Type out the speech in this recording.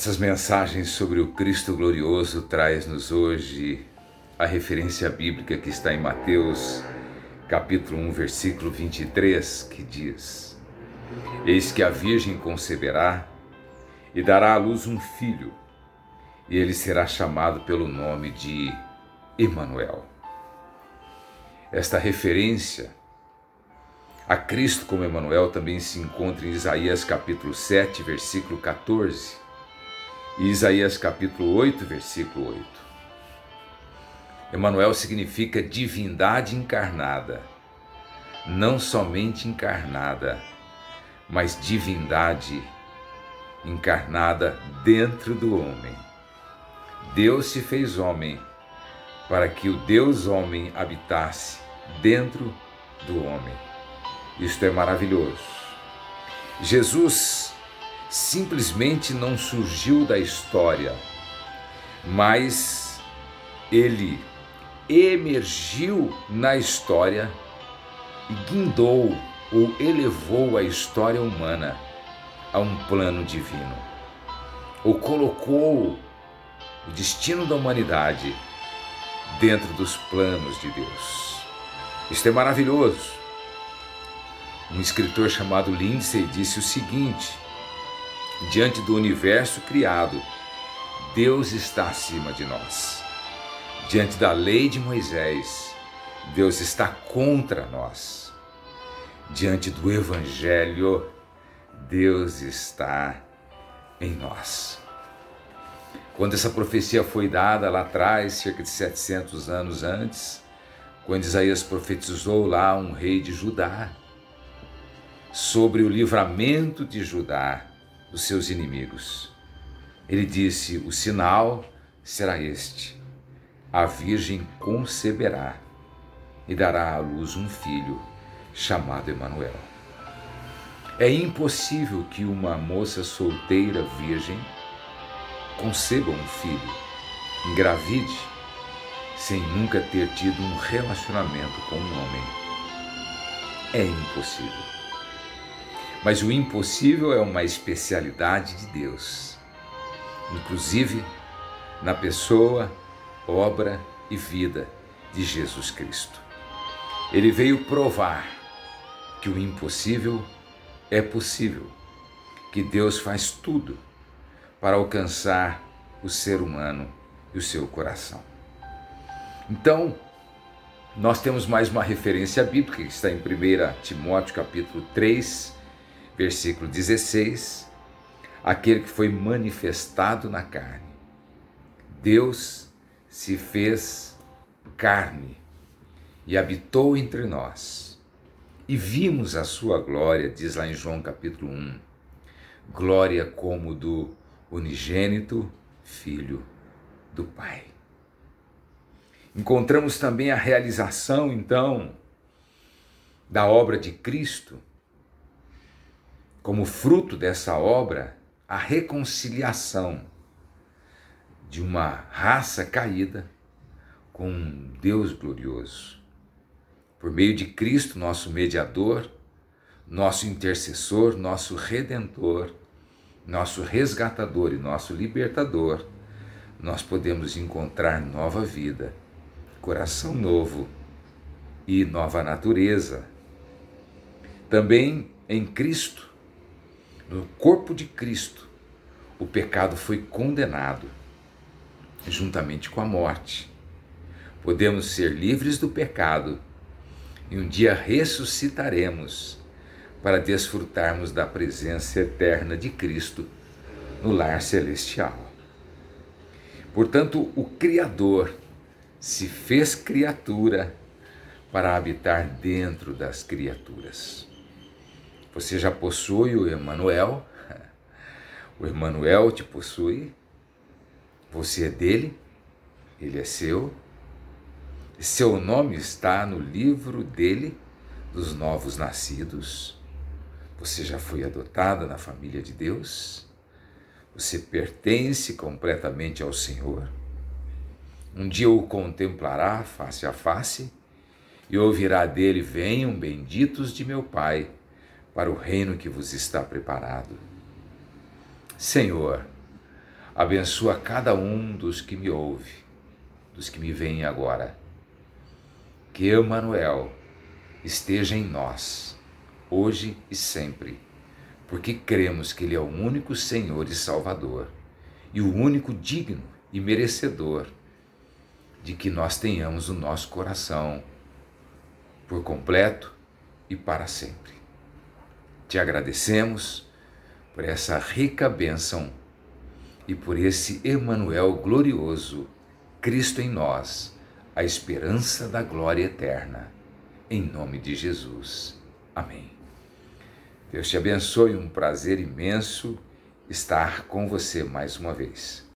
nossas mensagens sobre o Cristo glorioso traz-nos hoje a referência bíblica que está em Mateus, capítulo 1, versículo 23, que diz: Eis que a virgem conceberá e dará à luz um filho, e ele será chamado pelo nome de Emanuel. Esta referência a Cristo como Emanuel também se encontra em Isaías capítulo 7, versículo 14 e Isaías capítulo 8, versículo 8. Emanuel significa divindade encarnada, não somente encarnada, mas divindade encarnada dentro do homem. Deus se fez homem para que o Deus homem habitasse dentro do homem. Isto é maravilhoso. Jesus simplesmente não surgiu da história, mas ele emergiu na história e guindou ou elevou a história humana a um plano divino, ou colocou o destino da humanidade dentro dos planos de Deus. Isto é maravilhoso. Um escritor chamado Lindsay disse o seguinte: diante do universo criado, Deus está acima de nós. Diante da lei de Moisés, Deus está contra nós. Diante do Evangelho, Deus está em nós. Quando essa profecia foi dada lá atrás, cerca de 700 anos antes, quando Isaías profetizou lá um rei de Judá, sobre o livramento de Judá dos seus inimigos. Ele disse: O sinal será este: a Virgem conceberá e dará à luz um filho chamado Emanuel. É impossível que uma moça solteira virgem conceba um filho, engravide, sem nunca ter tido um relacionamento com um homem. É impossível. Mas o impossível é uma especialidade de Deus, inclusive na pessoa, obra e vida de Jesus Cristo. Ele veio provar que o impossível é possível, que Deus faz tudo para alcançar o ser humano e o seu coração. Então, nós temos mais uma referência bíblica que está em 1 Timóteo capítulo 3, versículo 16, aquele que foi manifestado na carne. Deus se fez carne e habitou entre nós. E vimos a sua glória, diz lá em João capítulo 1, glória como do unigênito Filho do Pai. Encontramos também a realização, então, da obra de Cristo como fruto dessa obra, a reconciliação de uma raça caída com um Deus glorioso. Por meio de Cristo, nosso mediador, nosso intercessor, nosso redentor, nosso resgatador e nosso libertador, nós podemos encontrar nova vida, coração novo e nova natureza. Também em Cristo, no corpo de Cristo, o pecado foi condenado, juntamente com a morte. Podemos ser livres do pecado e um dia ressuscitaremos para desfrutarmos da presença eterna de Cristo no lar celestial. Portanto, o Criador se fez criatura para habitar dentro das criaturas. Você já possui o Emanuel, o Emanuel te possui, você é dele, ele é seu, seu nome está no livro dele, dos novos nascidos. Você já foi adotada na família de Deus? Você pertence completamente ao Senhor? Um dia o contemplará face a face e ouvirá dele: Venham benditos de meu Pai para o reino que vos está preparado. Senhor, Abençoa cada um dos que me ouve, dos que me veem agora. Que Emmanuel esteja em nós, hoje e sempre, porque cremos que Ele é o único Senhor e Salvador e o único digno e merecedor de que nós tenhamos o nosso coração por completo e para sempre. Te agradecemos por essa rica bênção e por esse Emanuel glorioso, Cristo em nós, a esperança da glória eterna. Em nome de Jesus. Amém. Deus te abençoe, um prazer imenso estar com você mais uma vez.